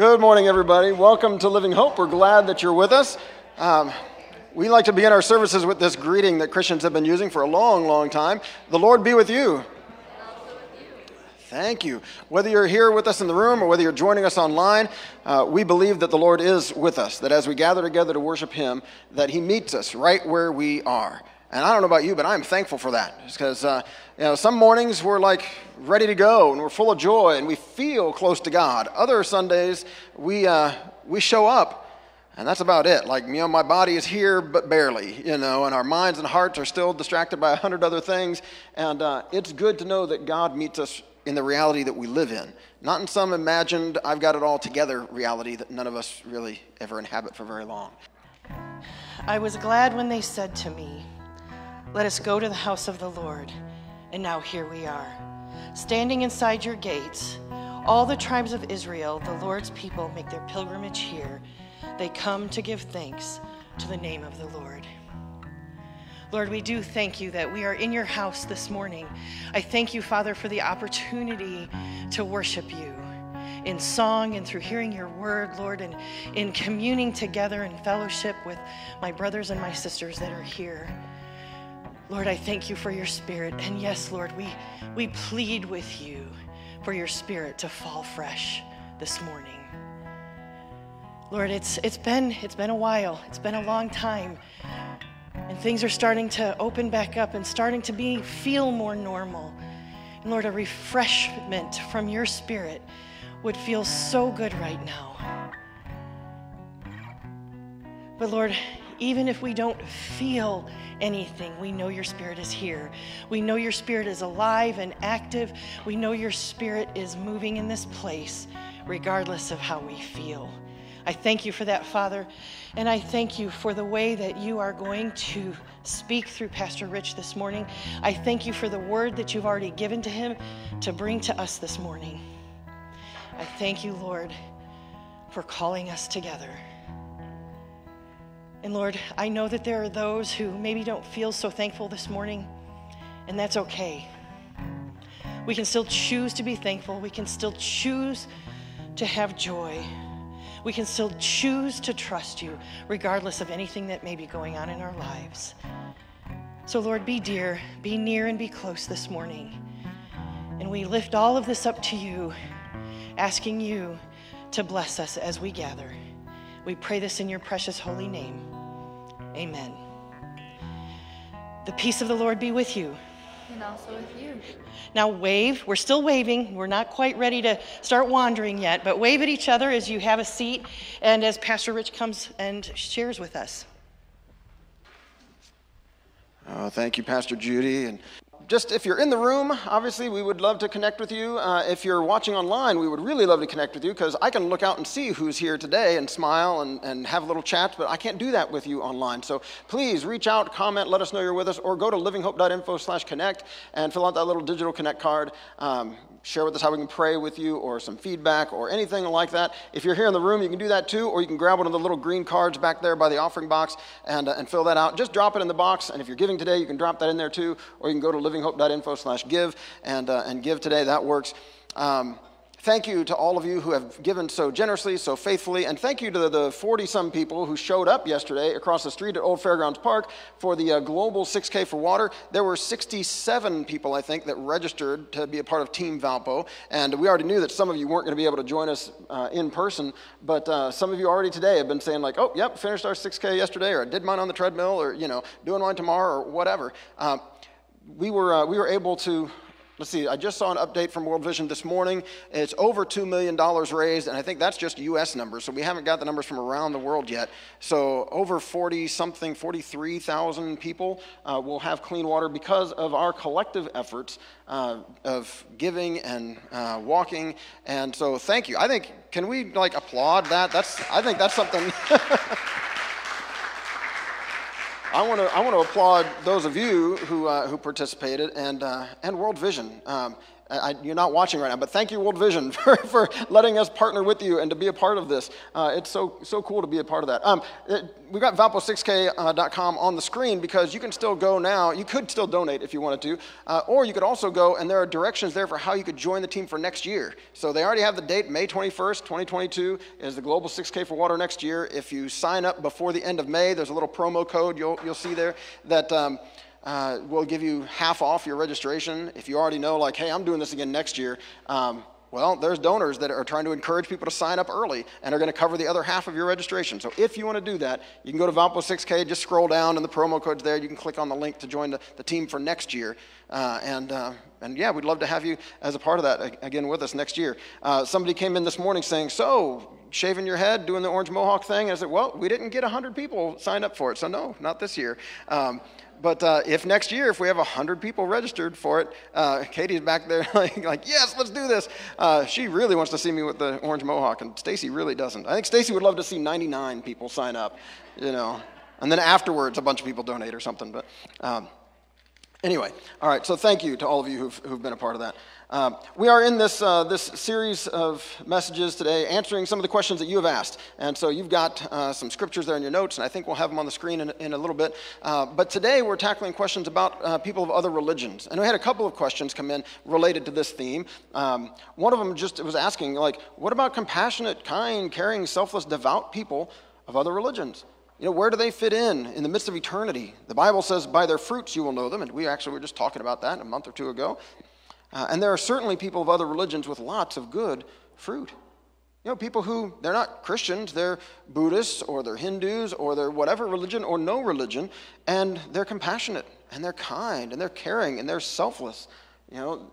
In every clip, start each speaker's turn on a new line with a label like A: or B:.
A: Good morning, everybody. Welcome to Living Hope. We're glad that you're with us. Um, we like to begin our services with this greeting that Christians have been using for a long, long time. The Lord be with you. Thank you. Whether you're here with us in the room or whether you're joining us online, uh, we believe that the Lord is with us, that as we gather together to worship Him, that He meets us right where we are. And I don't know about you, but I'm thankful for that. Because, uh, you know, some mornings we're like ready to go and we're full of joy and we feel close to God. Other Sundays we, uh, we show up and that's about it. Like, you know, my body is here, but barely, you know, and our minds and hearts are still distracted by a hundred other things. And uh, it's good to know that God meets us in the reality that we live in, not in some imagined, I've got it all together reality that none of us really ever inhabit for very long.
B: I was glad when they said to me, Let us go to the house of the Lord. And now here we are, standing inside your gates. All the tribes of Israel, the Lord's people, make their pilgrimage here. They come to give thanks to the name of the Lord. Lord, we do thank you that we are in your house this morning. I thank you, Father, for the opportunity to worship you in song and through hearing your word, Lord, and in communing together in fellowship with my brothers and my sisters that are here. Lord, I thank you for your spirit. And yes, Lord, we, we plead with you for your spirit to fall fresh this morning. Lord, it's, it's, been, it's been a while, it's been a long time and things are starting to open back up and starting to be feel more normal. And Lord, a refreshment from your spirit would feel so good right now. But Lord, even if we don't feel anything, we know your spirit is here. We know your spirit is alive and active. We know your spirit is moving in this place, regardless of how we feel. I thank you for that, Father. And I thank you for the way that you are going to speak through Pastor Rich this morning. I thank you for the word that you've already given to him to bring to us this morning. I thank you, Lord, for calling us together. And Lord, I know that there are those who maybe don't feel so thankful this morning, and that's okay. We can still choose to be thankful, we can still choose to have joy we can still choose to trust you regardless of anything that may be going on in our lives. So, Lord, be dear, be near, and be close this morning. And we lift all of this up to you, asking you to bless us as we gather. We pray this in your precious holy name. Amen. The peace of the Lord be with you.
C: And also with you.
B: Now, wave. We're still waving. We're not quite ready to start wandering yet, but wave at each other as you have a seat and as Pastor Rich comes and shares with us.
A: Oh, thank you, Pastor Judy. And just if you're in the room, obviously, we would love to connect with you. Uh, if you're watching online, we would really love to connect with you because I can look out and see who's here today and smile and, and have a little chat, but I can't do that with you online. So please reach out, comment, let us know you're with us, or go to livinghope.info slash connect and fill out that little digital connect card. Um, share with us how we can pray with you or some feedback or anything like that. If you're here in the room, you can do that too, or you can grab one of the little green cards back there by the offering box and, uh, and fill that out. Just drop it in the box, and if you're giving today, you can drop that in there too, or you can go to livinghope.info slash give and, uh, and give today. That works. Um, Thank you to all of you who have given so generously, so faithfully, and thank you to the 40 some people who showed up yesterday across the street at Old Fairgrounds Park for the uh, Global 6K for Water. There were 67 people, I think, that registered to be a part of Team Valpo, and we already knew that some of you weren't going to be able to join us uh, in person, but uh, some of you already today have been saying, like, oh, yep, finished our 6K yesterday, or I did mine on the treadmill, or, you know, doing mine tomorrow, or whatever. Uh, we were, uh, we were able to Let's see, I just saw an update from World Vision this morning. It's over $2 million raised, and I think that's just US numbers, so we haven't got the numbers from around the world yet. So, over 40 something, 43,000 people uh, will have clean water because of our collective efforts uh, of giving and uh, walking. And so, thank you. I think, can we like applaud that? That's, I think that's something. I want to I want to applaud those of you who uh, who participated and uh, and World Vision. Um, I, you're not watching right now, but thank you, World Vision, for, for letting us partner with you and to be a part of this. Uh, it's so, so cool to be a part of that. Um, it, we've got valpo6k.com uh, on the screen because you can still go now. You could still donate if you wanted to, uh, or you could also go, and there are directions there for how you could join the team for next year. So they already have the date, May 21st, 2022 is the Global 6K for Water next year. If you sign up before the end of May, there's a little promo code you'll, you'll see there that. Um, uh, we'll give you half off your registration. If you already know, like, hey, I'm doing this again next year, um, well, there's donors that are trying to encourage people to sign up early and are going to cover the other half of your registration. So if you want to do that, you can go to Valpo 6K, just scroll down and the promo code's there. You can click on the link to join the, the team for next year. Uh, and, uh, and yeah, we'd love to have you as a part of that again with us next year. Uh, somebody came in this morning saying, So, shaving your head, doing the orange mohawk thing? And I said, Well, we didn't get 100 people signed up for it. So, no, not this year. Um, but uh, if next year, if we have 100 people registered for it, uh, Katie's back there like, like, yes, let's do this. Uh, she really wants to see me with the orange mohawk, and Stacy really doesn't. I think Stacy would love to see 99 people sign up, you know, and then afterwards a bunch of people donate or something. But um, anyway, all right, so thank you to all of you who've, who've been a part of that. Um, we are in this, uh, this series of messages today answering some of the questions that you have asked. And so you've got uh, some scriptures there in your notes, and I think we'll have them on the screen in, in a little bit. Uh, but today we're tackling questions about uh, people of other religions. And we had a couple of questions come in related to this theme. Um, one of them just was asking, like, what about compassionate, kind, caring, selfless, devout people of other religions? You know, where do they fit in in the midst of eternity? The Bible says, by their fruits you will know them. And we actually were just talking about that a month or two ago. Uh, and there are certainly people of other religions with lots of good fruit. You know, people who, they're not Christians, they're Buddhists or they're Hindus or they're whatever religion or no religion, and they're compassionate and they're kind and they're caring and they're selfless. You know,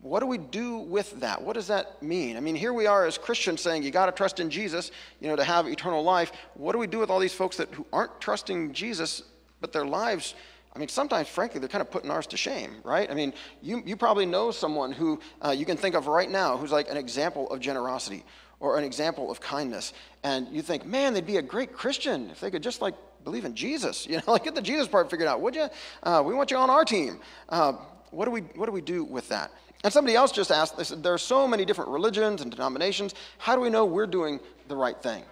A: what do we do with that? What does that mean? I mean, here we are as Christians saying you got to trust in Jesus, you know, to have eternal life. What do we do with all these folks that who aren't trusting Jesus, but their lives I mean, sometimes, frankly, they're kind of putting ours to shame, right? I mean, you, you probably know someone who uh, you can think of right now who's like an example of generosity or an example of kindness. And you think, man, they'd be a great Christian if they could just like believe in Jesus, you know, like get the Jesus part figured out, would you? Uh, we want you on our team. Uh, what, do we, what do we do with that? And somebody else just asked, they said, there are so many different religions and denominations. How do we know we're doing the right thing?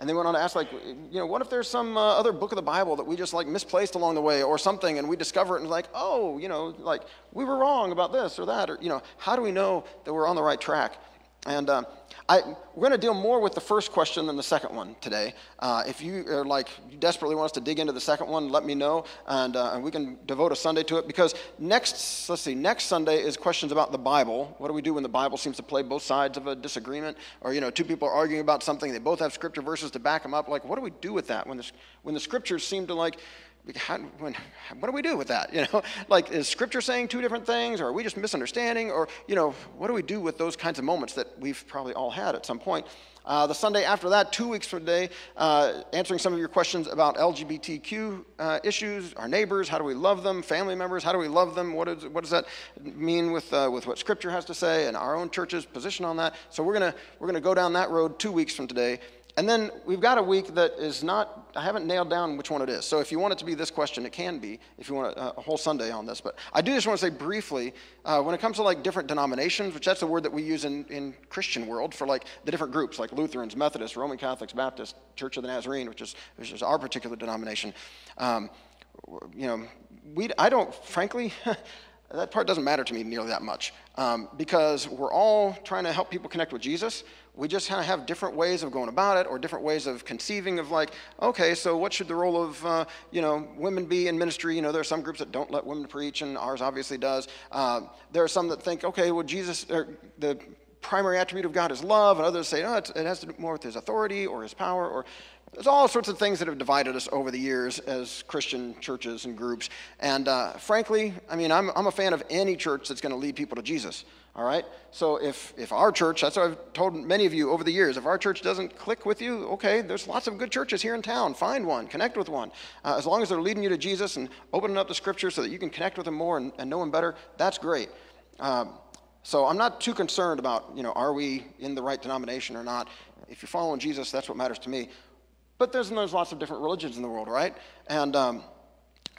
A: And they went on to ask, like, you know, what if there's some uh, other book of the Bible that we just like misplaced along the way or something and we discover it and like, oh, you know, like we were wrong about this or that or, you know, how do we know that we're on the right track? And uh, I, we're going to deal more with the first question than the second one today. Uh, if you are like, you desperately want us to dig into the second one, let me know, and, uh, and we can devote a Sunday to it. Because next, let's see, next Sunday is questions about the Bible. What do we do when the Bible seems to play both sides of a disagreement? Or, you know, two people are arguing about something, they both have scripture verses to back them up. Like, what do we do with that when the, when the scriptures seem to like, how, when, what do we do with that? You know, like is Scripture saying two different things, or are we just misunderstanding, or you know, what do we do with those kinds of moments that we've probably all had at some point? Uh, the Sunday after that, two weeks from today, uh, answering some of your questions about LGBTQ uh, issues, our neighbors, how do we love them, family members, how do we love them, what, is, what does that mean with, uh, with what Scripture has to say, and our own church's position on that. So we're gonna we're gonna go down that road two weeks from today. And then we've got a week that is not, I haven't nailed down which one it is. So if you want it to be this question, it can be, if you want a, a whole Sunday on this. But I do just want to say briefly, uh, when it comes to like different denominations, which that's the word that we use in, in Christian world for like the different groups, like Lutherans, Methodists, Roman Catholics, Baptists, Church of the Nazarene, which is, which is our particular denomination. Um, you know, we, I don't, frankly, that part doesn't matter to me nearly that much um, because we're all trying to help people connect with Jesus. We just kind of have different ways of going about it or different ways of conceiving of like okay so what should the role of uh, you know women be in ministry? You know there are some groups that don't let women preach and ours obviously does. Uh, there are some that think okay well jesus the primary attribute of god is love and others say no it has to do more with his authority or his power or there's all sorts of things that have divided us over the years as Christian churches and groups. And uh, frankly, I mean, I'm, I'm a fan of any church that's going to lead people to Jesus. All right? So if, if our church, that's what I've told many of you over the years, if our church doesn't click with you, okay, there's lots of good churches here in town. Find one, connect with one. Uh, as long as they're leading you to Jesus and opening up the scripture so that you can connect with them more and, and know them better, that's great. Um, so I'm not too concerned about, you know, are we in the right denomination or not. If you're following Jesus, that's what matters to me. But there's, there's lots of different religions in the world, right? And um,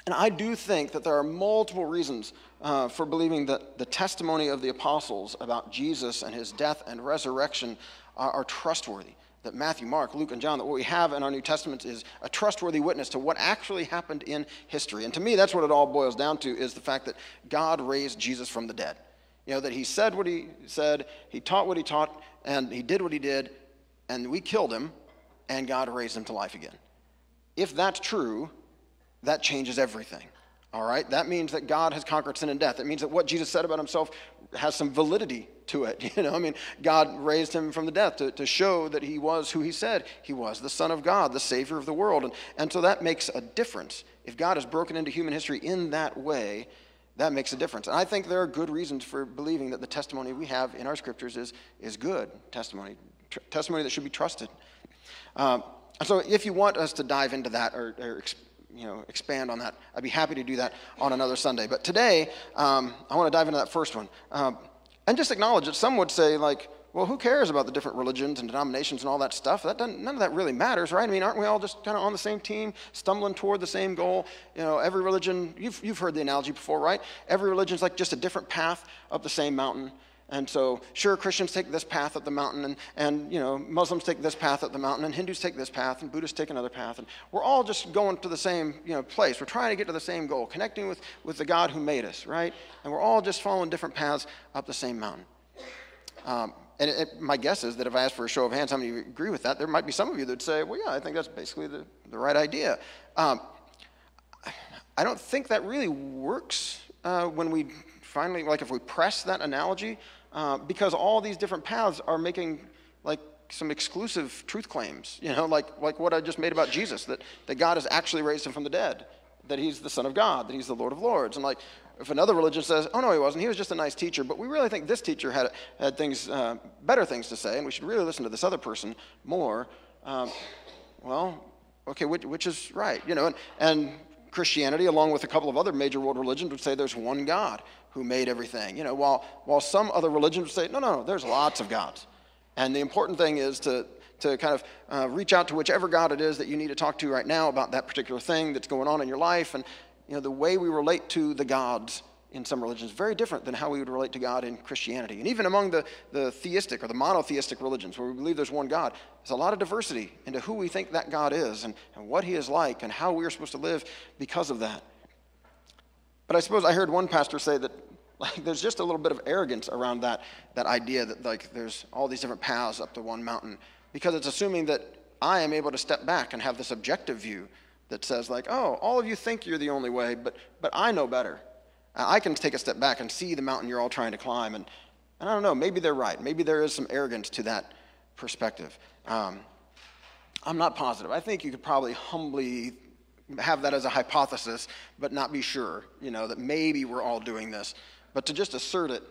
A: And I do think that there are multiple reasons uh, for believing that the testimony of the apostles about Jesus and his death and resurrection are, are trustworthy. That Matthew, Mark, Luke, and John, that what we have in our New Testament is a trustworthy witness to what actually happened in history. And to me, that's what it all boils down to is the fact that God raised Jesus from the dead. You know, that he said what he said, he taught what he taught, and he did what he did, and we killed him, and God raised him to life again. If that's true, that changes everything. All right? That means that God has conquered sin and death. It means that what Jesus said about himself has some validity to it. You know, I mean, God raised him from the death to, to show that he was who he said he was, the Son of God, the Savior of the world. And, and so that makes a difference. If God has broken into human history in that way, that makes a difference. And I think there are good reasons for believing that the testimony we have in our scriptures is, is good testimony, tr- testimony that should be trusted. Um, so if you want us to dive into that or, or you know, expand on that. I'd be happy to do that on another Sunday. But today, um, I want to dive into that first one. Um, and just acknowledge that some would say, like, well, who cares about the different religions and denominations and all that stuff? That none of that really matters, right? I mean, aren't we all just kind of on the same team, stumbling toward the same goal? You know, every religion, you've, you've heard the analogy before, right? Every religion's like just a different path up the same mountain. And so, sure, Christians take this path up the mountain, and, and you know, Muslims take this path up the mountain, and Hindus take this path, and Buddhists take another path. And we're all just going to the same you know, place. We're trying to get to the same goal, connecting with, with the God who made us, right? And we're all just following different paths up the same mountain. Um, and it, it, my guess is that if I ask for a show of hands, how many of you agree with that? There might be some of you that say, well, yeah, I think that's basically the, the right idea. Um, I don't think that really works uh, when we finally, like if we press that analogy, uh, because all these different paths are making like some exclusive truth claims, you know, like, like what I just made about Jesus, that, that God has actually raised him from the dead, that he's the Son of God, that he's the Lord of Lords. And like, if another religion says, oh no, he wasn't, he was just a nice teacher, but we really think this teacher had, had things, uh, better things to say, and we should really listen to this other person more, um, well, okay, which, which, is right, you know, and, and Christianity, along with a couple of other major world religions, would say there's one God who made everything. You know, while, while some other religions say, no, no, no, there's lots of gods. And the important thing is to, to kind of uh, reach out to whichever God it is that you need to talk to right now about that particular thing that's going on in your life. And, you know, the way we relate to the gods in some religions is very different than how we would relate to God in Christianity. And even among the, the theistic or the monotheistic religions, where we believe there's one God, there's a lot of diversity into who we think that God is and, and what he is like and how we are supposed to live because of that. But I suppose I heard one pastor say that like there's just a little bit of arrogance around that, that idea that like there's all these different paths up to one mountain because it's assuming that I am able to step back and have this objective view that says like, oh, all of you think you're the only way, but, but I know better. I can take a step back and see the mountain you're all trying to climb. And, and I don't know, maybe they're right. Maybe there is some arrogance to that perspective. Um, I'm not positive. I think you could probably humbly have that as a hypothesis, but not be sure, you know, that maybe we're all doing this. But to just assert it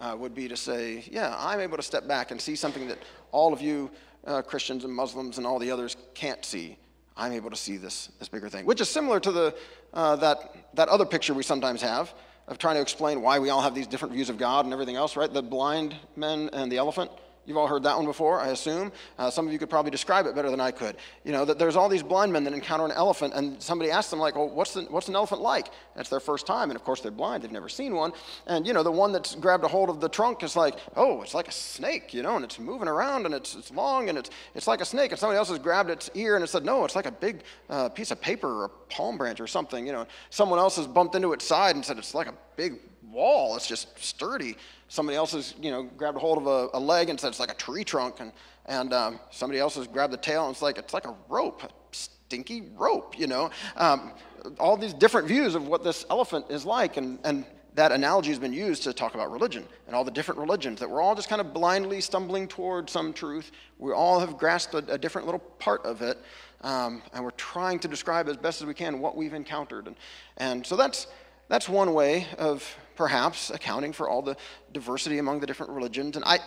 A: uh, would be to say, yeah, I'm able to step back and see something that all of you uh, Christians and Muslims and all the others can't see. I'm able to see this, this bigger thing, which is similar to the, uh, that, that other picture we sometimes have of trying to explain why we all have these different views of God and everything else, right? The blind men and the elephant. You've all heard that one before, I assume. Uh, some of you could probably describe it better than I could. You know, that there's all these blind men that encounter an elephant, and somebody asks them, like, well, what's, the, what's an elephant like? That's their first time, and of course they're blind, they've never seen one. And, you know, the one that's grabbed a hold of the trunk is like, oh, it's like a snake, you know, and it's moving around, and it's, it's long, and it's, it's like a snake. And somebody else has grabbed its ear and it said, no, it's like a big uh, piece of paper or a palm branch or something, you know. Someone else has bumped into its side and said, it's like a big wall, it's just sturdy somebody else has you know grabbed a hold of a, a leg and said it's like a tree trunk and and um, somebody else has grabbed the tail and it's like it's like a rope a stinky rope you know? Um, all these different views of what this elephant is like and and that analogy has been used to talk about religion and all the different religions that we're all just kind of blindly stumbling toward some truth. We all have grasped a, a different little part of it um, and we're trying to describe as best as we can what we've encountered. And, and so that's that's one way of perhaps accounting for all the diversity among the different religions. And I,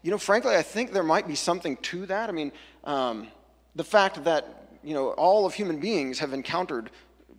A: you know, frankly, I think there might be something to that. I mean, um, the fact that, you know, all of human beings have encountered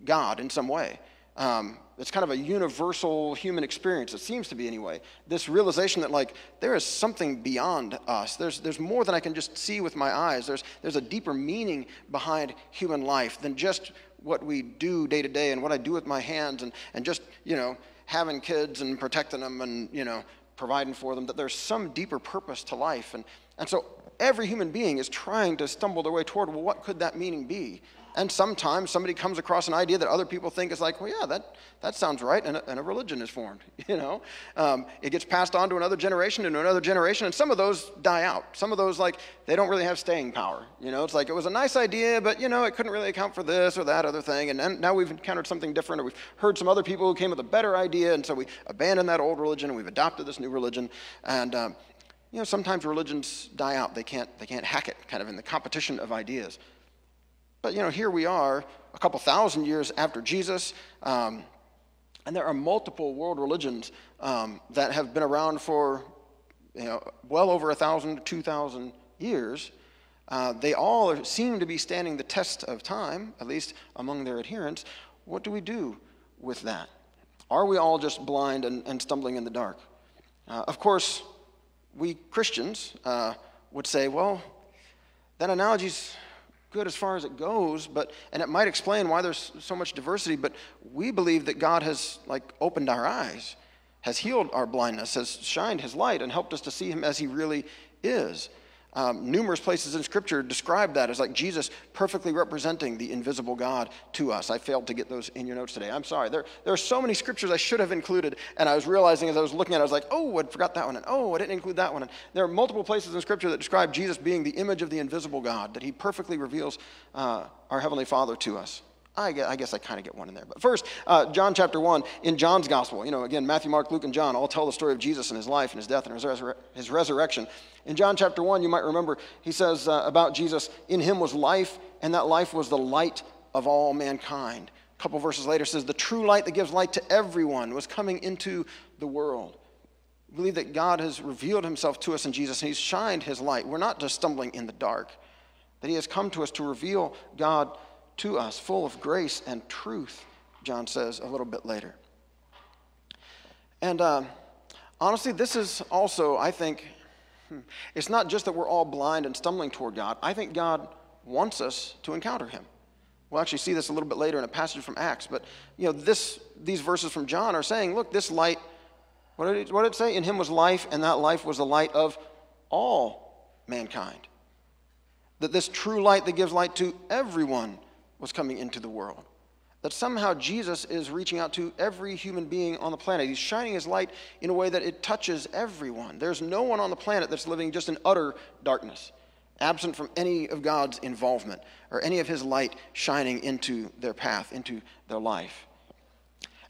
A: God in some way. Um, it's kind of a universal human experience, it seems to be anyway. This realization that, like, there is something beyond us. There's, there's more than I can just see with my eyes. There's, there's a deeper meaning behind human life than just what we do day to day and what I do with my hands and, and just, you know, having kids and protecting them and, you know, providing for them, that there's some deeper purpose to life. And, and so every human being is trying to stumble their way toward, well, what could that meaning be? And sometimes somebody comes across an idea that other people think is like, well, yeah, that, that sounds right, and a, and a religion is formed. You know, um, it gets passed on to another generation and another generation, and some of those die out. Some of those, like, they don't really have staying power. You know, it's like it was a nice idea, but you know, it couldn't really account for this or that other thing. And then, now we've encountered something different, or we've heard some other people who came with a better idea, and so we abandon that old religion and we've adopted this new religion. And um, you know, sometimes religions die out. They can't, they can't hack it, kind of in the competition of ideas. But, you know, here we are a couple thousand years after Jesus, um, and there are multiple world religions um, that have been around for, you know, well over a thousand, two thousand years. Uh, they all seem to be standing the test of time, at least among their adherents. What do we do with that? Are we all just blind and, and stumbling in the dark? Uh, of course, we Christians uh, would say, well, that analogy's good as far as it goes, but and it might explain why there's so much diversity, but we believe that God has like opened our eyes, has healed our blindness, has shined his light and helped us to see him as he really is. Um, numerous places in Scripture describe that as like Jesus perfectly representing the invisible God to us. I failed to get those in your notes today. I'm sorry. There, there are so many scriptures I should have included, and I was realizing as I was looking at it, I was like, oh, I forgot that one, and oh, I didn't include that one. And there are multiple places in Scripture that describe Jesus being the image of the invisible God, that he perfectly reveals uh, our Heavenly Father to us. I guess I, guess I kind of get one in there. But first, uh, John chapter 1, in John's gospel, you know, again, Matthew, Mark, Luke, and John all tell the story of Jesus and his life and his death and his, his resurrection. In John chapter 1, you might remember, he says uh, about Jesus, in him was life, and that life was the light of all mankind. A couple verses later says, the true light that gives light to everyone was coming into the world. We believe that God has revealed himself to us in Jesus, and he's shined his light. We're not just stumbling in the dark, that he has come to us to reveal God to us, full of grace and truth, John says a little bit later. And uh, honestly, this is also, I think, hmm, it's not just that we're all blind and stumbling toward God. I think God wants us to encounter Him. We'll actually see this a little bit later in a passage from Acts. But you know, this, these verses from John are saying, look, this light, what did, it, what did it say? In him was life, and that life was the light of all mankind. That this true light that gives light to everyone was coming into the world. That somehow Jesus is reaching out to every human being on the planet. He's shining his light in a way that it touches everyone. There's no one on the planet that's living just in utter darkness, absent from any of God's involvement or any of his light shining into their path, into their life.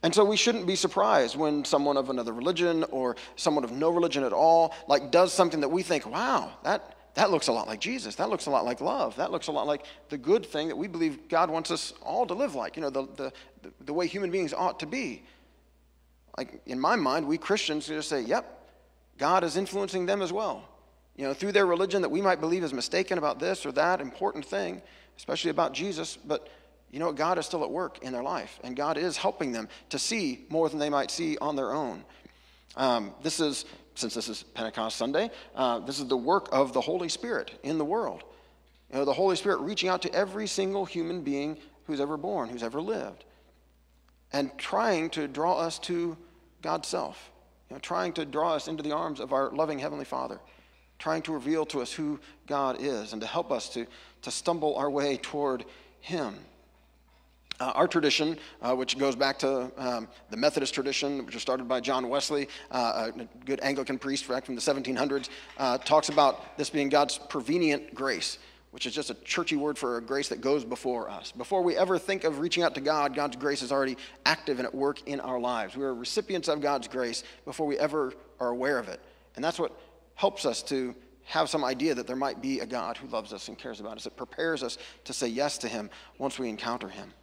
A: And so we shouldn't be surprised when someone of another religion or someone of no religion at all like does something that we think, wow, that that looks a lot like Jesus. That looks a lot like love. That looks a lot like the good thing that we believe God wants us all to live like, you know, the, the, the way human beings ought to be. Like, in my mind, we Christians just say, yep, God is influencing them as well. You know, through their religion that we might believe is mistaken about this or that important thing, especially about Jesus, but you know, God is still at work in their life, and God is helping them to see more than they might see on their own. Um, this is since this is Pentecost Sunday, uh, this is the work of the Holy Spirit in the world. You know, the Holy Spirit reaching out to every single human being who's ever born, who's ever lived, and trying to draw us to God's self, you know, trying to draw us into the arms of our loving Heavenly Father, trying to reveal to us who God is and to help us to, to stumble our way toward Him. Uh, our tradition, uh, which goes back to um, the Methodist tradition, which was started by John Wesley, uh, a good Anglican priest back from the 1700s, uh, talks about this being God's prevenient grace, which is just a churchy word for a grace that goes before us. Before we ever think of reaching out to God, God's grace is already active and at work in our lives. We are recipients of God's grace before we ever are aware of it. And that's what helps us to have some idea that there might be a God who loves us and cares about us. It prepares us to say yes to Him once we encounter Him.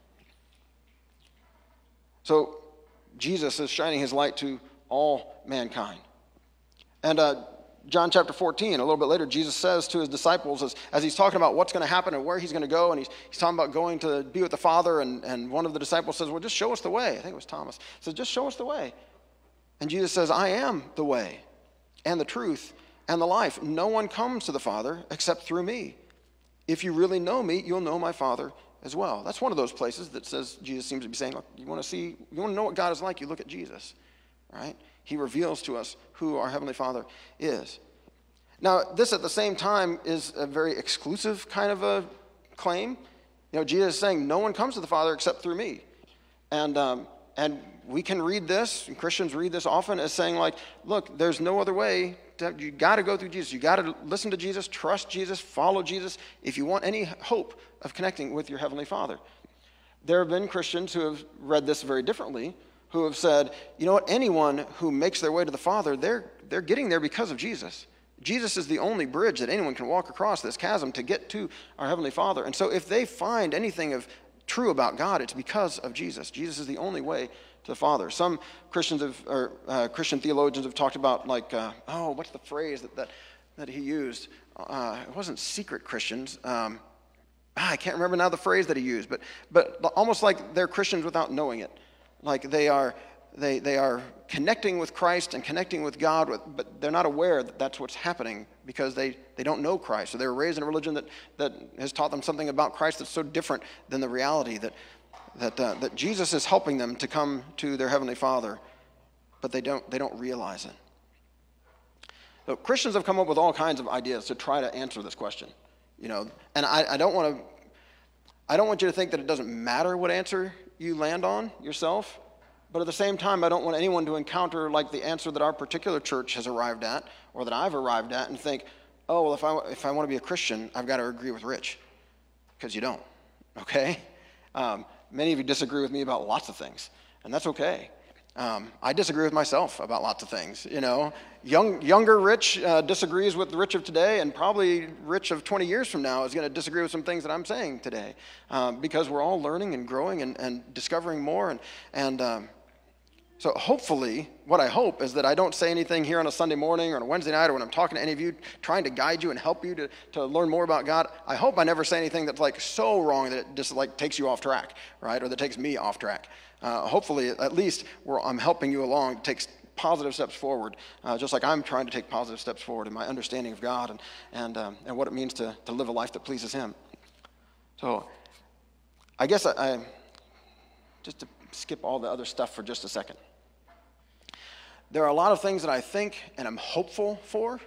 A: So Jesus is shining his light to all mankind. And uh, John chapter 14, a little bit later, Jesus says to his disciples, as, as he's talking about what's going to happen and where he's going to go, and he's, he's talking about going to be with the Father, and, and one of the disciples says, Well, just show us the way. I think it was Thomas. He says, Just show us the way. And Jesus says, I am the way and the truth and the life. No one comes to the Father except through me. If you really know me, you'll know my Father as well. That's one of those places that says Jesus seems to be saying, look, you want to see, you want to know what God is like, you look at Jesus, right? He reveals to us who our Heavenly Father is. Now, this at the same time is a very exclusive kind of a claim. You know, Jesus is saying, no one comes to the Father except through me. And, um, and we can read this, and Christians read this often as saying, like, look, there's no other way. You got to go through Jesus. You got to listen to Jesus, trust Jesus, follow Jesus if you want any hope of connecting with your Heavenly Father. There have been Christians who have read this very differently, who have said, you know what, anyone who makes their way to the Father, they're, they're getting there because of Jesus. Jesus is the only bridge that anyone can walk across this chasm to get to our Heavenly Father. And so if they find anything of true about God, it's because of Jesus. Jesus is the only way to the Father. Some Christians have, or uh, Christian theologians have talked about, like, uh, oh, what's the phrase that, that, that he used? Uh, it wasn't secret Christians. Um, ah, I can't remember now the phrase that he used, but, but almost like they're Christians without knowing it. Like they are, they, they are connecting with Christ and connecting with God, with, but they're not aware that that's what's happening because they, they don't know Christ. So they were raised in a religion that, that has taught them something about Christ that's so different than the reality that, that, uh, that Jesus is helping them to come to their Heavenly Father, but they don't, they don't realize it. So Christians have come up with all kinds of ideas to try to answer this question. You know, and I, I don't want to I don't want you to think that it doesn't matter what answer you land on yourself, but at the same time, I don't want anyone to encounter like the answer that our particular church has arrived at or that I've arrived at and think, oh, well, if I, if I want to be a Christian, I've got to agree with Rich. Because you don't, okay? Um, Many of you disagree with me about lots of things, and that's okay. Um, I disagree with myself about lots of things. You know, Young, younger Rich uh, disagrees with the Rich of today, and probably Rich of 20 years from now is going to disagree with some things that I'm saying today, um, because we're all learning and growing and, and discovering more. And, and um, so, hopefully, what I hope is that I don't say anything here on a Sunday morning or on a Wednesday night or when I'm talking to any of you, trying to guide you and help you to, to learn more about God. I hope I never say anything that's like so wrong that it just like takes you off track, right? Or that takes me off track. Uh, hopefully, at least where I'm helping you along, takes positive steps forward, uh, just like I'm trying to take positive steps forward in my understanding of God and, and, um, and what it means to, to live a life that pleases Him. So, I guess I, I just to skip all the other stuff for just a second. There are a lot of things that I think and I'm hopeful for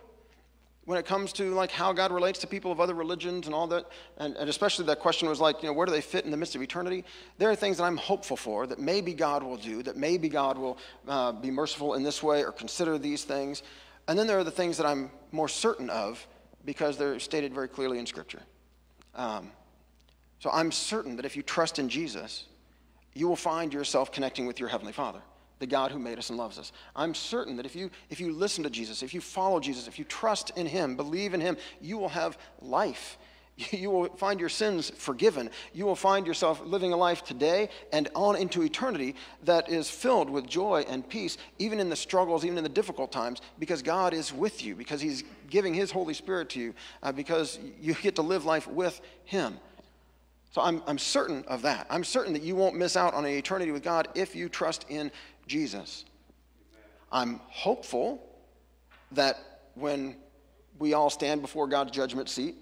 A: when it comes to like how God relates to people of other religions and all that, and, and, especially that question was like, you know, where do they fit in the midst of eternity? There are things that I'm hopeful for that maybe God will do, that maybe God will uh, be merciful in this way or consider these things. And then there are the things that I'm more certain of because they're stated very clearly in Scripture. Um, so I'm certain that if you trust in Jesus, you will find yourself connecting with your Heavenly Father, the God who made us and loves us. I'm certain that if you, if you listen to Jesus, if you follow Jesus, if you trust in Him, believe in Him, you will have life. You will find your sins forgiven. You will find yourself living a life today and on into eternity that is filled with joy and peace, even in the struggles, even in the difficult times, because God is with you, because He's giving His Holy Spirit to you, uh, because you get to live life with Him. So I'm, I'm certain of that. I'm certain that you won't miss out on an eternity with God if you trust in Jesus. I'm hopeful that when we all stand before God's judgment seat,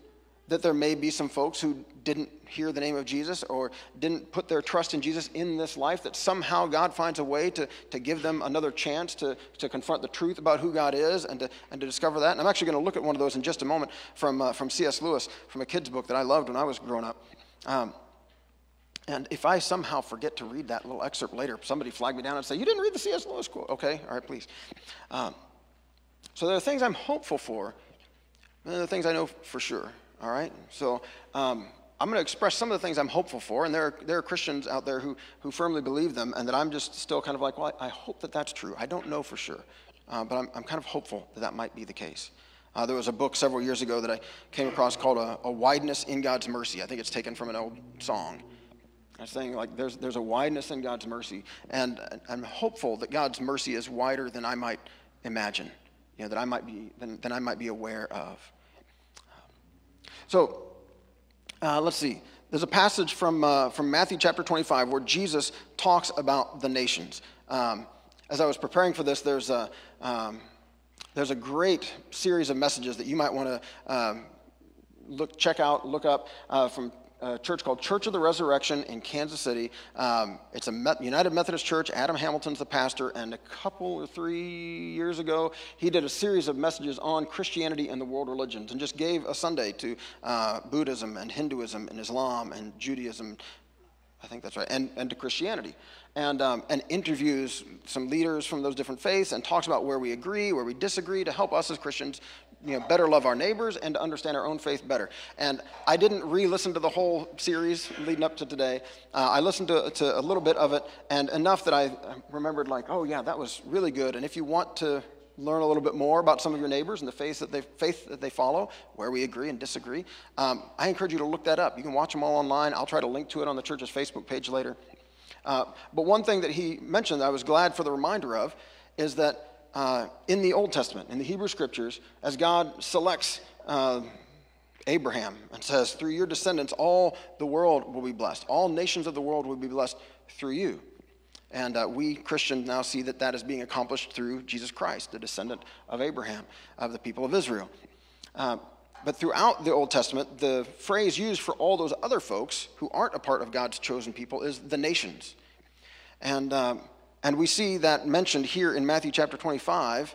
A: that there may be some folks who didn't hear the name of Jesus or didn't put their trust in Jesus in this life, that somehow God finds a way to, to give them another chance to, to confront the truth about who God is and to, and to discover that. And I'm actually going to look at one of those in just a moment from, uh, from C.S. Lewis, from a kid's book that I loved when I was growing up. Um, and if I somehow forget to read that little excerpt later, somebody flag me down and say, You didn't read the C.S. Lewis quote. Okay, all right, please. Um, so there are things I'm hopeful for, and there are things I know for sure. All right? So um, I'm going to express some of the things I'm hopeful for, and there are, there are Christians out there who, who firmly believe them, and that I'm just still kind of like, Well, I, hope that that's true. I don't know for sure, uh, but I'm, I'm kind of hopeful that that might be the case. Uh, there was a book several years ago that I came across called a, a, Wideness in God's Mercy. I think it's taken from an old song. I'm saying like there's, there's a wideness in God's mercy, and I'm hopeful that God's mercy is wider than I might imagine, you know, that I might be, than, than I might be aware of. So uh, let's see. There's a passage from, uh, from Matthew chapter 25 where Jesus talks about the nations. Um, as I was preparing for this, there's a, um, there's a great series of messages that you might want to um, look, check out, look up uh, from a church called Church of the Resurrection in Kansas City. Um, it's a United Methodist church. Adam Hamilton's the pastor, and a couple or three years ago, he did a series of messages on Christianity and the world religions, and just gave a Sunday to uh, Buddhism and Hinduism and Islam and Judaism. I think that's right, and, and to Christianity. And, um, and interviews some leaders from those different faiths and talks about where we agree, where we disagree, to help us as Christians you know, better love our neighbors and to understand our own faith better. And I didn't re-listen to the whole series leading up to today. Uh, I listened to, to a little bit of it and enough that I remembered like, oh yeah, that was really good. And if you want to learn a little bit more about some of your neighbors and the faith that they, faith that they follow, where we agree and disagree, um, I encourage you to look that up. You can watch them all online. I'll try to link to it on the church's Facebook page later. Uh, but one thing that he mentioned I was glad for the reminder of is that uh, in the Old Testament, in the Hebrew Scriptures, as God selects uh, Abraham and says, Through your descendants, all the world will be blessed. All nations of the world will be blessed through you. And uh, we Christians now see that that is being accomplished through Jesus Christ, the descendant of Abraham, of the people of Israel. Uh, but throughout the Old Testament, the phrase used for all those other folks who aren't a part of God's chosen people is the nations. And um, and we see that mentioned here in Matthew chapter 25,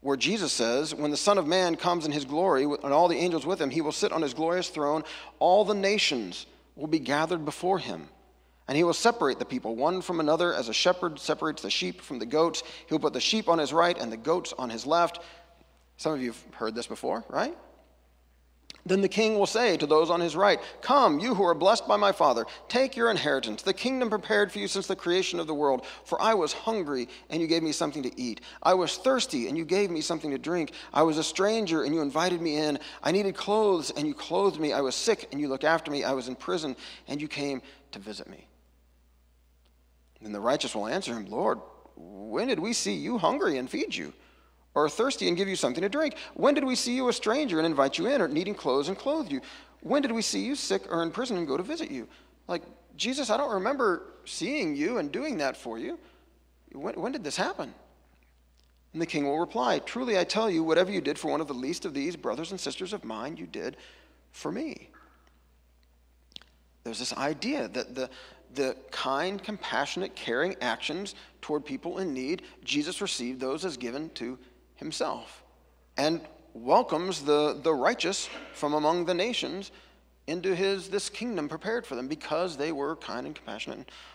A: where Jesus says, When the Son of Man comes in his glory, and all the angels with him, he will sit on his glorious throne. All the nations will be gathered before him. And he will separate the people one from another as a shepherd separates the sheep from the goats. He'll put the sheep on his right and the goats on his left. Some of you have heard this before, right? Then the king will say to those on his right, Come, you who are blessed by my Father, take your inheritance, the kingdom prepared for you since the creation of the world. For I was hungry, and you gave me something to eat. I was thirsty, and you gave me something to drink. I was a stranger, and you invited me in. I needed clothes, and you clothed me. I was sick, and you looked after me. I was in prison, and you came to visit me. Then the righteous will answer him, Lord, when did we see you hungry and feed you? or thirsty and give you something to drink? When did we see you a stranger and invite you in, or needing clothes and clothe you? When did we see you sick or in prison and go to visit you? Like, Jesus, I don't remember seeing you and doing that for you. When, when did this happen? And the king will reply, Truly I tell you, whatever you did for one of the least of these brothers and sisters of mine, you did for me. There's this idea that the, the kind, compassionate, caring actions toward people in need, Jesus received those as given to himself and welcomes the, the righteous from among the nations into his this kingdom prepared for them because they were kind and compassionate. and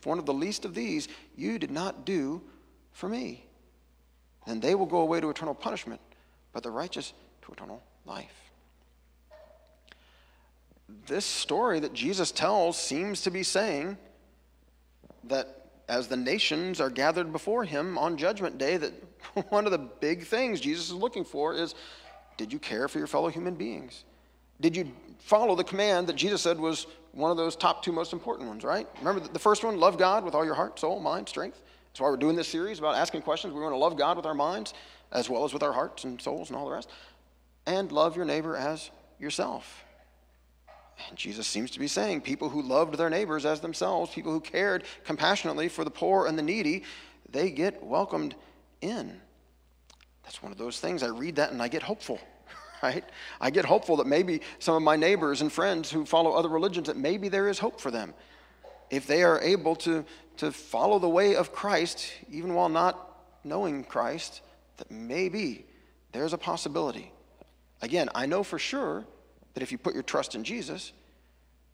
A: for one of the least of these, you did not do for me. Then they will go away to eternal punishment, but the righteous to eternal life. This story that Jesus tells seems to be saying that as the nations are gathered before him on Judgment Day, that one of the big things Jesus is looking for is did you care for your fellow human beings? Did you follow the command that Jesus said was one of those top two most important ones, right? Remember the first one love God with all your heart, soul, mind, strength. That's why we're doing this series about asking questions. We want to love God with our minds as well as with our hearts and souls and all the rest. And love your neighbor as yourself. And Jesus seems to be saying people who loved their neighbors as themselves, people who cared compassionately for the poor and the needy, they get welcomed in. That's one of those things. I read that and I get hopeful, right? I get hopeful that maybe some of my neighbors and friends who follow other religions, that maybe there is hope for them. If they are able to, to follow the way of Christ, even while not knowing Christ, that maybe there's a possibility. Again, I know for sure that if you put your trust in Jesus,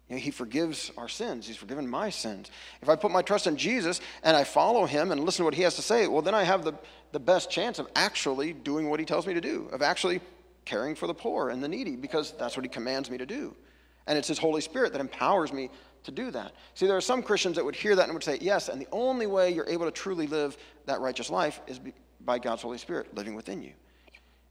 A: you know, he forgives our sins. He's forgiven my sins. If I put my trust in Jesus and I follow him and listen to what he has to say, well, then I have the, the best chance of actually doing what he tells me to do, of actually caring for the poor and the needy, because that's what he commands me to do. And it's his Holy Spirit that empowers me to do that. See, there are some Christians that would hear that and would say, yes, and the only way you're able to truly live that righteous life is by God's Holy Spirit living within you.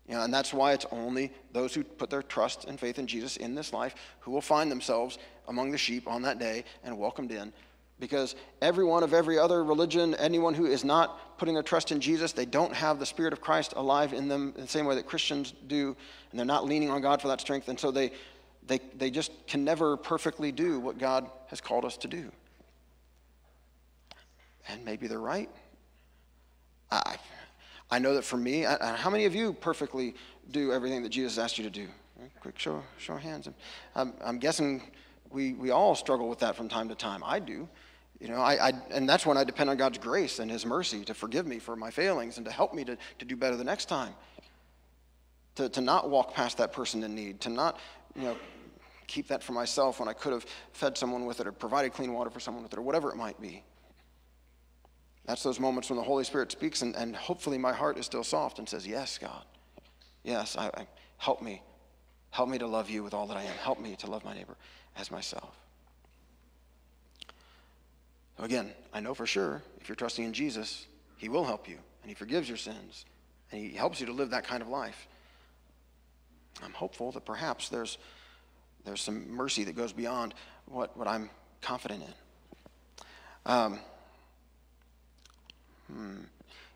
A: You know, and that's why it's only those who put their trust and faith in Jesus in this life who will find themselves among the sheep on that day and welcomed in. Because everyone of every other religion, anyone who is not putting their trust in Jesus, they don't have the Spirit of Christ alive in them in the same way that Christians do, and they're not leaning on God for that strength. And so they, they, they just can never perfectly do what God has called us to do. And maybe they're right. I, I know that for me, I, how many of you perfectly do everything that Jesus asked you to do? Quick show, show of hands. I'm, I'm guessing we, we all struggle with that from time to time. I do. You know, I, I, and that's when I depend on God's grace and His mercy to forgive me for my failings and to help me to, to do better the next time. To, to not walk past that person in need, to not, you know, keep that for myself when I could have fed someone with it or provided clean water for someone with it or whatever it might be. That's those moments when the Holy Spirit speaks, and, and hopefully my heart is still soft and says, Yes, God. Yes, I, I, help me. Help me to love you with all that I am. Help me to love my neighbor as myself. Again, I know for sure if you're trusting in Jesus, He will help you, and He forgives your sins, and He helps you to live that kind of life. I'm hopeful that perhaps there's, there's some mercy that goes beyond what, what I'm confident in. Um, Hmm.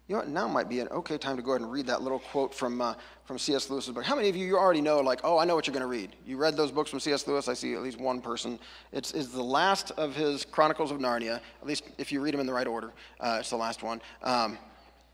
A: You know what? Now might be an okay time to go ahead and read that little quote from, uh, from C.S. Lewis's book. How many of you, you already know, like, oh, I know what you're going to read? You read those books from C.S. Lewis? I see at least one person. It's, it's the last of his Chronicles of Narnia, at least if you read them in the right order. Uh, it's the last one. Um,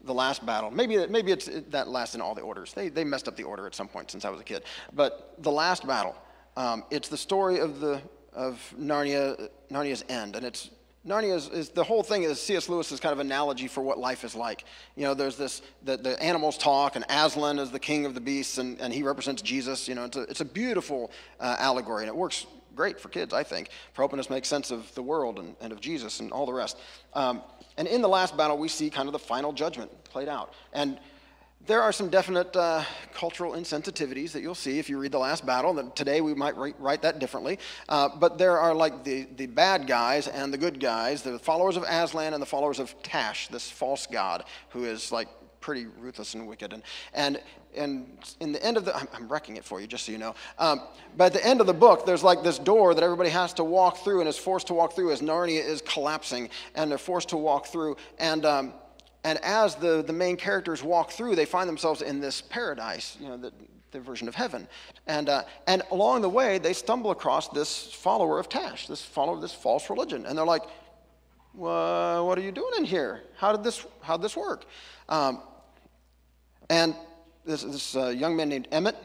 A: the last battle. Maybe, maybe it's that last in all the orders. They, they messed up the order at some point since I was a kid. But the last battle, um, it's the story of, the, of Narnia, Narnia's end. And it's Narnia is, is, the whole thing is C.S. Lewis's kind of analogy for what life is like. You know, there's this the, the animals talk, and Aslan is the king of the beasts, and, and he represents Jesus. You know, it's a, it's a beautiful uh, allegory, and it works great for kids, I think, for helping us make sense of the world and, and of Jesus and all the rest. Um, and in the last battle, we see kind of the final judgment played out. And there are some definite uh, cultural insensitivities that you'll see if you read the last battle. That today we might write, write that differently. Uh, but there are like the, the bad guys and the good guys, the followers of Aslan and the followers of Tash, this false god who is like pretty ruthless and wicked. And, and, and in the end of the, I'm, I'm wrecking it for you just so you know. Um, but at the end of the book, there's like this door that everybody has to walk through and is forced to walk through as Narnia is collapsing and they're forced to walk through. And, um, and as the, the main characters walk through, they find themselves in this paradise, you know, the, the version of heaven. And, uh, and along the way, they stumble across this follower of Tash, this follower of this false religion. And they're like, well, what are you doing in here? How did this, how did this work? Um, and this, this uh, young man named Emeth,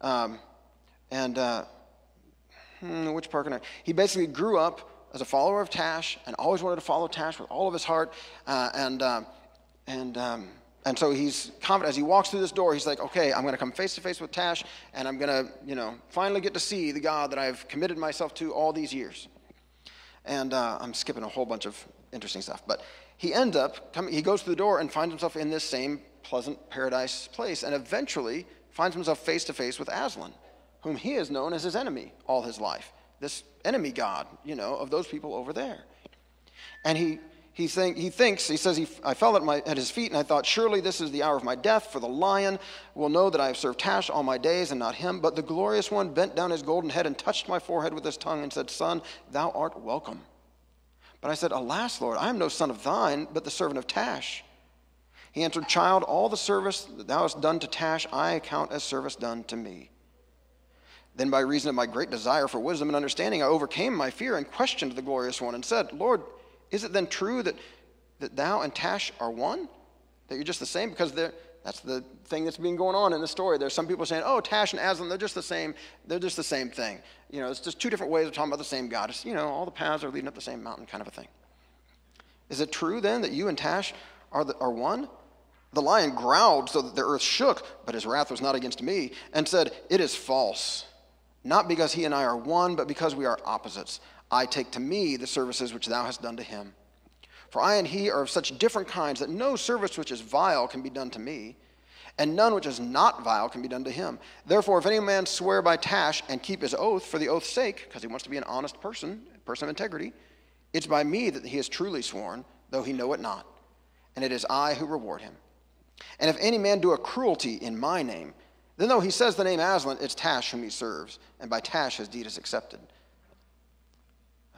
A: um, and uh, hmm, which can I? He basically grew up as a follower of Tash and always wanted to follow Tash with all of his heart. Uh, and um, and, um, and so he's confident as he walks through this door, he's like, okay, I'm going to come face to face with Tash, and I'm going to, you know, finally get to see the God that I've committed myself to all these years. And uh, I'm skipping a whole bunch of interesting stuff. But he ends up, coming, he goes through the door and finds himself in this same pleasant paradise place, and eventually finds himself face to face with Aslan, whom he has known as his enemy all his life. This enemy God, you know, of those people over there. And he he, think, he thinks, he says, he, I fell at, my, at his feet and I thought, surely this is the hour of my death, for the lion will know that I have served Tash all my days and not him. But the glorious one bent down his golden head and touched my forehead with his tongue and said, Son, thou art welcome. But I said, Alas, Lord, I am no son of thine, but the servant of Tash. He answered, Child, all the service that thou hast done to Tash, I account as service done to me. Then, by reason of my great desire for wisdom and understanding, I overcame my fear and questioned the glorious one and said, Lord, is it then true that, that thou and Tash are one? That you're just the same? Because that's the thing that's been going on in the story. There's some people saying, oh, Tash and Aslan, they're just the same. They're just the same thing. You know, it's just two different ways of talking about the same God. It's, you know, all the paths are leading up the same mountain kind of a thing. Is it true then that you and Tash are, the, are one? The lion growled so that the earth shook, but his wrath was not against me, and said, It is false. Not because he and I are one, but because we are opposites. I take to me the services which thou hast done to him. For I and he are of such different kinds that no service which is vile can be done to me, and none which is not vile can be done to him. Therefore, if any man swear by Tash and keep his oath for the oath's sake, because he wants to be an honest person, a person of integrity, it's by me that he has truly sworn, though he know it not. And it is I who reward him. And if any man do a cruelty in my name, Then, though he says the name Aslan, it's Tash whom he serves, and by Tash his deed is accepted.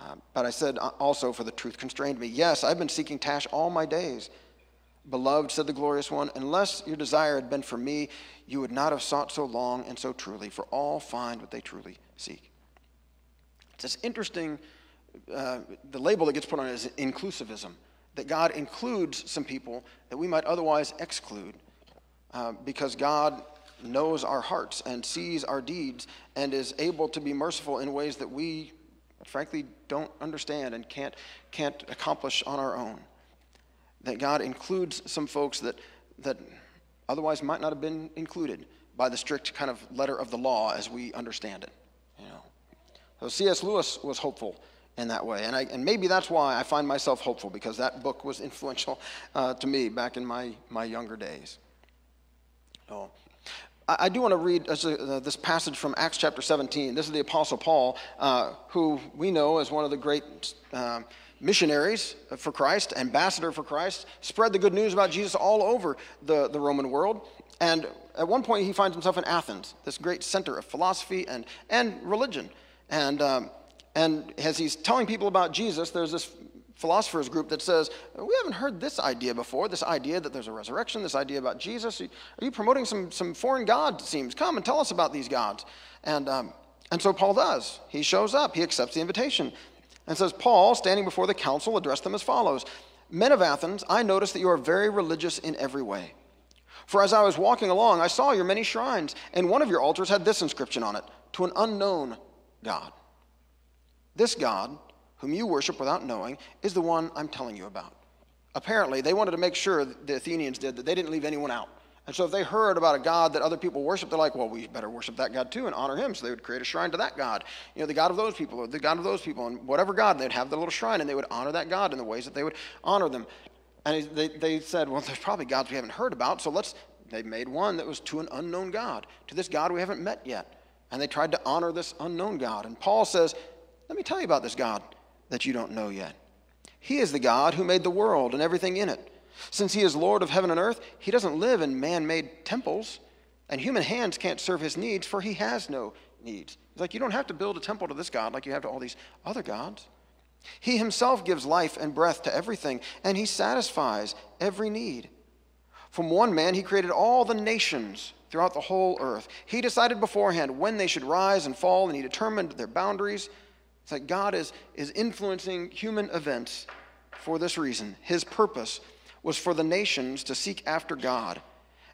A: Uh, but I said uh, also, for the truth constrained me, Yes, I've been seeking Tash all my days. Beloved, said the glorious one, unless your desire had been for me, you would not have sought so long and so truly, for all find what they truly seek. It's this interesting, uh, the label that gets put on it is inclusivism, that God includes some people that we might otherwise exclude uh, because God knows our hearts and sees our deeds and is able to be merciful in ways that we frankly don't understand and can't, can't accomplish on our own. That God includes some folks that, that otherwise might not have been included by the strict kind of letter of the law as we understand it. You know. So C.S. Lewis was hopeful in that way. And, I, and maybe that's why I find myself hopeful, because that book was influential uh, to me back in my, my younger days. Oh. I do want to read uh, this passage from Acts chapter 17. This is the Apostle Paul, uh, who we know as one of the great uh, missionaries for Christ, ambassador for Christ, spread the good news about Jesus all over the, the Roman world. And at one point, he finds himself in Athens, this great center of philosophy and, and religion. And, um, and as he's telling people about Jesus, there's this philosophers group that says, We haven't heard this idea before, this idea that there's a resurrection, this idea about Jesus. Are you promoting some, some foreign god, it seems? Come and tell us about these gods. And, um, and so Paul does. He shows up, he accepts the invitation, and says, Paul, standing before the council, addressed them as follows Men of Athens, I notice that you are very religious in every way. For as I was walking along, I saw your many shrines, and one of your altars had this inscription on it To an unknown God. This God, whom you worship without knowing, is the one I'm telling you about. Apparently, they wanted to make sure, the Athenians did, that they didn't leave anyone out. And so if they heard about a god that other people worship, they're like, well, we better worship that god too and honor him. So they would create a shrine to that god. You know, the god of those people, or the god of those people, and whatever god, they'd have their little shrine and they would honor that god in the ways that they would honor them. And they, they said, well, there's probably gods we haven't heard about, so let's, they made one that was to an unknown god, to this god we haven't met yet. And they tried to honor this unknown god. And Paul says, let me tell you about this god that you don't know yet. He is the God who made the world and everything in it. Since he is Lord of heaven and earth, he doesn't live in man made temples, and human hands can't serve his needs, for he has no needs. It's like you don't have to build a temple to this God like you have to all these other gods. He himself gives life and breath to everything, and he satisfies every need. From one man, he created all the nations throughout the whole earth. He decided beforehand when they should rise and fall, and he determined their boundaries. It's like God is, is influencing human events for this reason. His purpose was for the nations to seek after God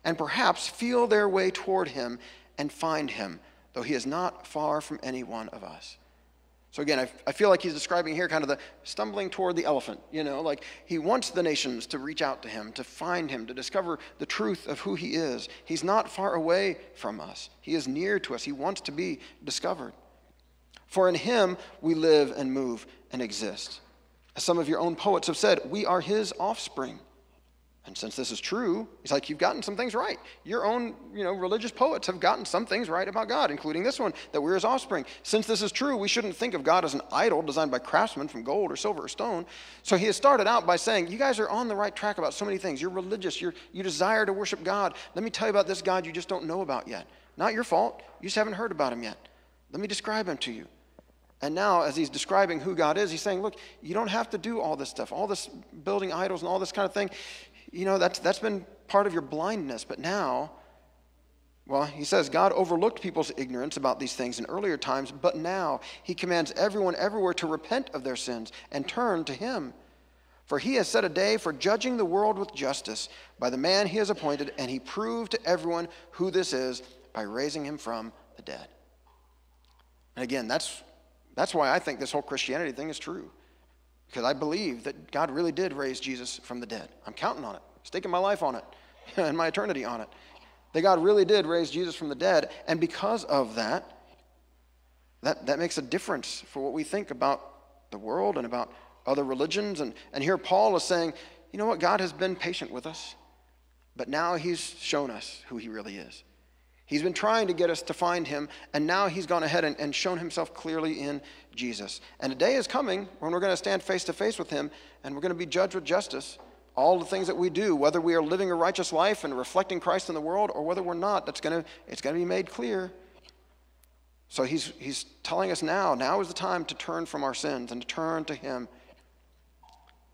A: and perhaps feel their way toward Him and find Him, though He is not far from any one of us. So again, I, I feel like he's describing here kind of the stumbling toward the elephant. You know, like he wants the nations to reach out to him, to find him, to discover the truth of who he is. He's not far away from us, he is near to us. He wants to be discovered. For in him we live and move and exist. As some of your own poets have said, we are his offspring. And since this is true, it's like you've gotten some things right. Your own, you know, religious poets have gotten some things right about God, including this one, that we're his offspring. Since this is true, we shouldn't think of God as an idol designed by craftsmen from gold or silver or stone. So he has started out by saying, You guys are on the right track about so many things. You're religious, You're, you desire to worship God. Let me tell you about this God you just don't know about yet. Not your fault. You just haven't heard about him yet. Let me describe him to you. And now, as he's describing who God is, he's saying, Look, you don't have to do all this stuff, all this building idols and all this kind of thing. You know, that's, that's been part of your blindness. But now, well, he says God overlooked people's ignorance about these things in earlier times, but now he commands everyone everywhere to repent of their sins and turn to him. For he has set a day for judging the world with justice by the man he has appointed, and he proved to everyone who this is by raising him from the dead. And again, that's that's why I think this whole Christianity thing is true. Because I believe that God really did raise Jesus from the dead. I'm counting on it, staking my life on it, and my eternity on it. That God really did raise Jesus from the dead. And because of that, that, that makes a difference for what we think about the world and about other religions. And, and here Paul is saying, you know what? God has been patient with us, but now he's shown us who he really is. He's been trying to get us to find him, and now he's gone ahead and, and shown himself clearly in Jesus. And a day is coming when we're going to stand face to face with him, and we're going to be judged with justice all the things that we do, whether we are living a righteous life and reflecting Christ in the world or whether we're not, that's gonna, it's going to be made clear. So he's, he's telling us now, now is the time to turn from our sins and to turn to him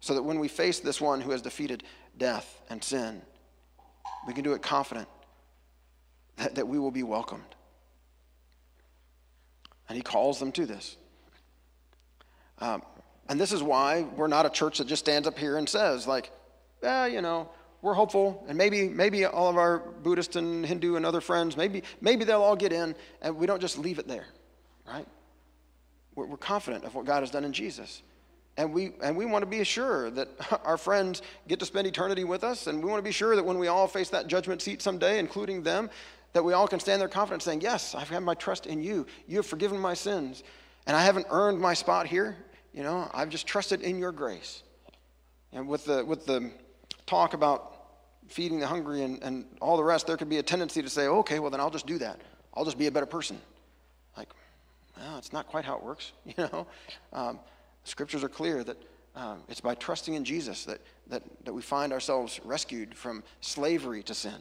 A: so that when we face this one who has defeated death and sin, we can do it confident that, that we will be welcomed. And he calls them to this. Um, and this is why we're not a church that just stands up here and says, like, yeah, you know, we're hopeful, and maybe maybe all of our Buddhist and Hindu and other friends, maybe maybe they'll all get in, and we don't just leave it there, right? We're, we're confident of what God has done in Jesus. And we, and we want to be sure that our friends get to spend eternity with us. And we want to be sure that when we all face that judgment seat someday, including them, that we all can stand there confident saying, Yes, I've had my trust in you. You have forgiven my sins. And I haven't earned my spot here. You know, I've just trusted in your grace. And with the, with the talk about feeding the hungry and, and all the rest, there could be a tendency to say, okay, well, then I'll just do that. I'll just be a better person. Like, well, it's not quite how it works, you know. Um, scriptures are clear that um, it's by trusting in Jesus that, that, that we find ourselves rescued from slavery to sin.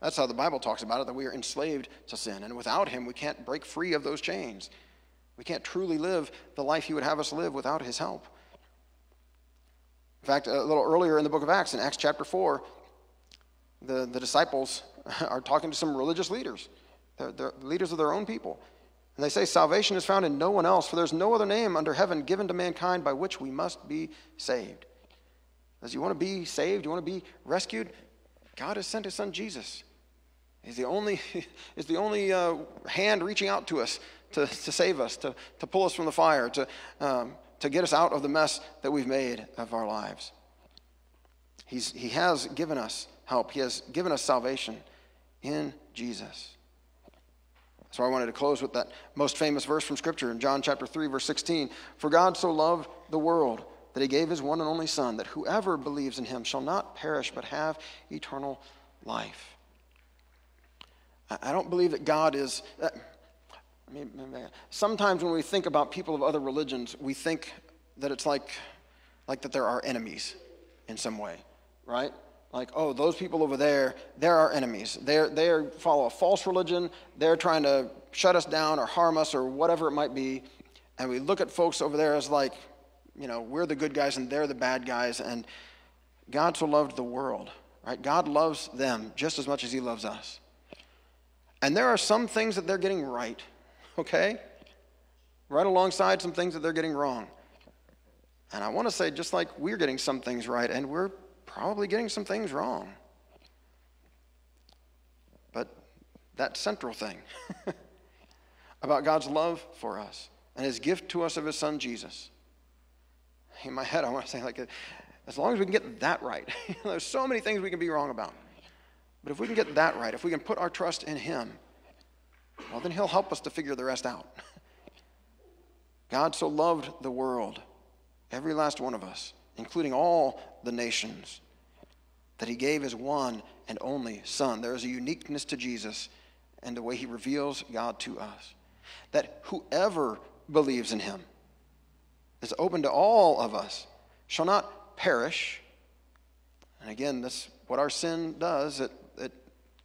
A: That's how the Bible talks about it, that we are enslaved to sin. And without Him, we can't break free of those chains. We can't truly live the life He would have us live without His help. In fact, a little earlier in the book of Acts, in Acts chapter 4, the, the disciples are talking to some religious leaders, they're, leaders of their own people. And they say, Salvation is found in no one else, for there's no other name under heaven given to mankind by which we must be saved. As you want to be saved, you want to be rescued, God has sent his son Jesus. He's the only, is the only uh, hand reaching out to us to, to save us, to, to pull us from the fire, to, um, to get us out of the mess that we've made of our lives. He's, he has given us help, He has given us salvation in Jesus. So I wanted to close with that most famous verse from Scripture in John chapter 3, verse 16. For God so loved the world that he gave his one and only Son, that whoever believes in him shall not perish but have eternal life. I don't believe that God is. Uh, sometimes when we think about people of other religions, we think that it's like, like that there are our enemies in some way, right? Like, oh, those people over there, they're our enemies. They're, they follow a false religion. They're trying to shut us down or harm us or whatever it might be. And we look at folks over there as like, you know, we're the good guys and they're the bad guys. And God so loved the world, right? God loves them just as much as He loves us. And there are some things that they're getting right, okay? Right alongside some things that they're getting wrong. And I want to say, just like we're getting some things right, and we're probably getting some things wrong. But that central thing about God's love for us and his gift to us of his son Jesus in my head, I want to say, like, as long as we can get that right, there's so many things we can be wrong about. But if we can get that right, if we can put our trust in Him, well, then He'll help us to figure the rest out. God so loved the world, every last one of us, including all the nations, that He gave His one and only Son. There is a uniqueness to Jesus and the way He reveals God to us. That whoever believes in Him, is open to all of us, shall not perish. And again, that's what our sin does. It,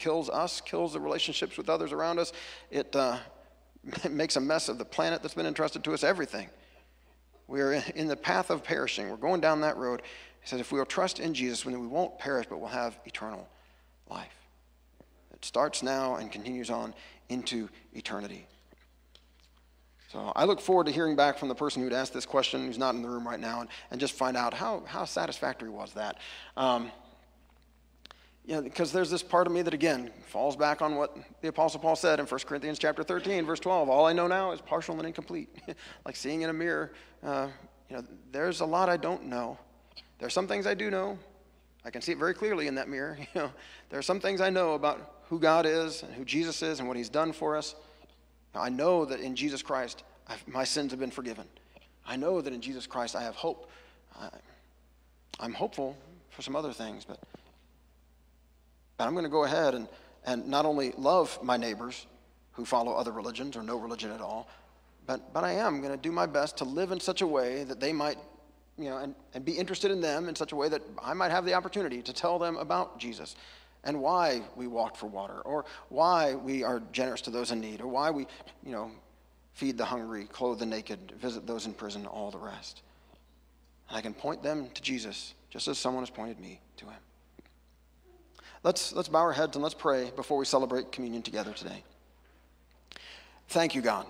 A: kills us, kills the relationships with others around us. It, uh, makes a mess of the planet that's been entrusted to us, everything. We are in the path of perishing. We're going down that road. He says, if we will trust in Jesus, then we won't perish, but we'll have eternal life. It starts now and continues on into eternity. So I look forward to hearing back from the person who'd asked this question, who's not in the room right now, and, and just find out how, how satisfactory was that. Um, you know, because there's this part of me that again falls back on what the apostle paul said in 1 corinthians chapter 13 verse 12 all i know now is partial and incomplete. Like seeing in a mirror uh, you know there's a lot i don't know. There's some things i do know. I can see it very clearly in that mirror you know. There are some things i know about who god is and who jesus is and what he's done for us. Now, I know that in Jesus Christ, I've, my sins have been forgiven. I know that in Jesus Christ, I have hope. I, I'm hopeful for some other things, but, but I'm going to go ahead and, and not only love my neighbors who follow other religions or no religion at all, but, but I am going to do my best to live in such a way that they might you know, and, and be interested in them in such a way that I might have the opportunity to tell them about Jesus and why we walked for water, or why we are generous to those in need, or why we, you know, feed the hungry, clothe the naked, visit those in prison, all the rest. And I can point them to Jesus just as someone has pointed me to him. Let's, let's bow our heads and let's pray before we celebrate communion together today. Thank you, God,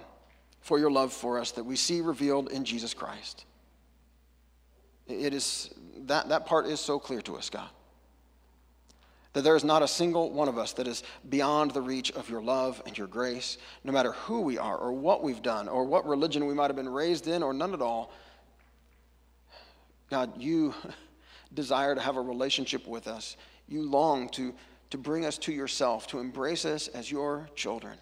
A: for your love for us that we see revealed in Jesus Christ. It is, that, that part is so clear to us, God. That there is not a single one of us that is beyond the reach of your love and your grace, no matter who we are or what we've done or what religion we might have been raised in or none at all. God, you desire to have a relationship with us. You long to, to bring us to yourself, to embrace us as your children.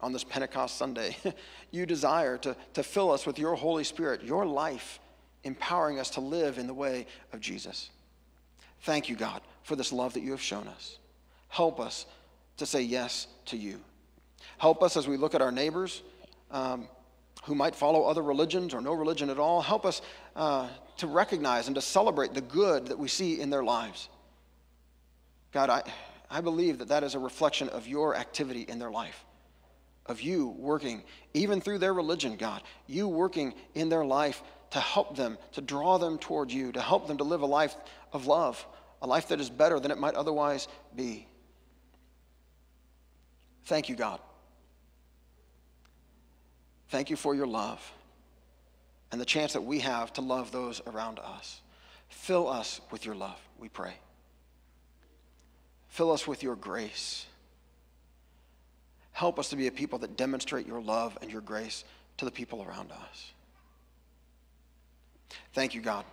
A: On this Pentecost Sunday, you desire to, to fill us with your Holy Spirit, your life, empowering us to live in the way of Jesus. Thank you, God, for this love that you have shown us. Help us to say yes to you. Help us as we look at our neighbors um, who might follow other religions or no religion at all. Help us uh, to recognize and to celebrate the good that we see in their lives. God, I, I believe that that is a reflection of your activity in their life, of you working, even through their religion, God, you working in their life to help them, to draw them toward you, to help them to live a life of love, a life that is better than it might otherwise be. Thank you, God. Thank you for your love and the chance that we have to love those around us. Fill us with your love, we pray. Fill us with your grace. Help us to be a people that demonstrate your love and your grace to the people around us. Thank you, God,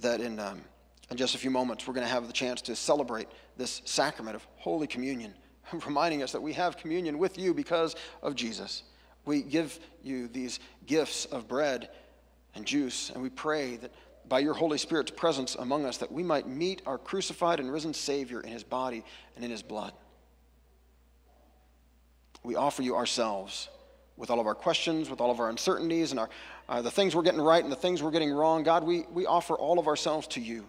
A: that in, um, in just a few moments we're going to have the chance to celebrate this sacrament of Holy Communion, reminding us that we have communion with you because of Jesus. We give you these gifts of bread and juice, and we pray that by your Holy Spirit's presence among us, that we might meet our crucified and risen Savior in his body and in his blood. We offer you ourselves with all of our questions, with all of our uncertainties, and our, uh, the things we're getting right and the things we're getting wrong. God, we, we offer all of ourselves to you.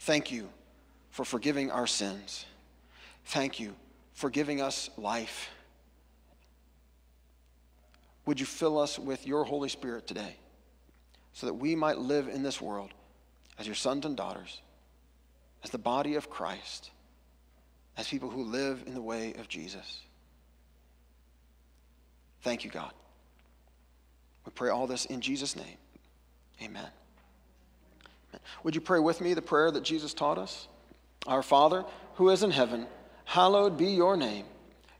A: Thank you for forgiving our sins. Thank you for giving us life. Would you fill us with your Holy Spirit today so that we might live in this world as your sons and daughters, as the body of Christ, as people who live in the way of Jesus? Thank you, God. We pray all this in Jesus' name. Amen. Would you pray with me the prayer that Jesus taught us? Our Father, who is in heaven, hallowed be your name.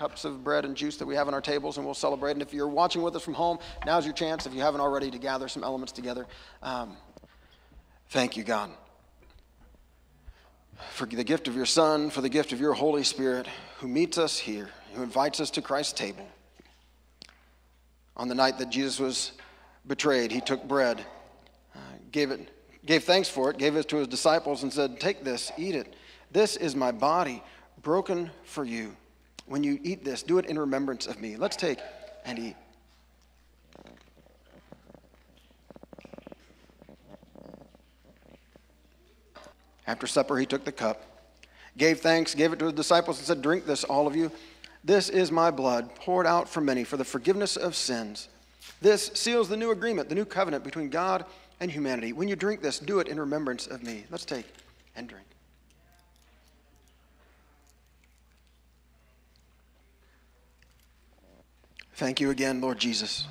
A: cups of bread and juice that we have on our tables, and we'll celebrate. And if you're watching with us from home, now's your chance, if you haven't already, to gather some elements together. Um, thank you, God, for the gift of your Son, for the gift of your Holy Spirit, who meets us here, who invites us to Christ's table. On the night that Jesus was betrayed, he took bread, uh, gave it, gave thanks for it, gave it to his disciples, and said, "Take this, eat it. This is my body, broken for you." When you eat this, do it in remembrance of me. Let's take and eat. After supper, he took the cup, gave thanks, gave it to his disciples, and said, Drink this, all of you. This is my blood, poured out for many for the forgiveness of sins. This seals the new agreement, the new covenant between God and humanity. When you drink this, do it in remembrance of me. Let's take and drink. Thank you again, Lord Jesus,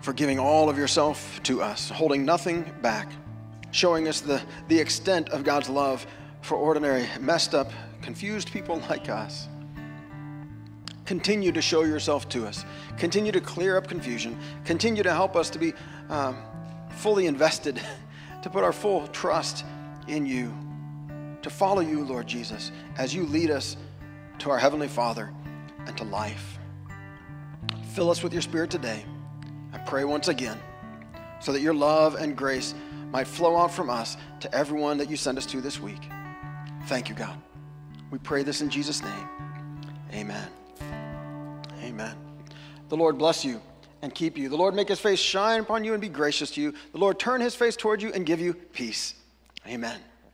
A: for giving all of yourself to us, holding nothing back, showing us the, the extent of God's love for ordinary, messed up, confused people like us. Continue to show yourself to us. Continue to clear up confusion. Continue to help us to be um, fully invested, to put our full trust in you, to follow you, Lord Jesus, as you lead us to our Heavenly Father and to life. Fill us with your Spirit today. I pray once again so that your love and grace might flow out from us to everyone that you send us to this week. Thank you, God. We pray this in Jesus' name. Amen. Amen. The Lord bless you and keep you. The Lord make his face shine upon you and be gracious to you. The Lord turn his face toward you and give you peace. Amen.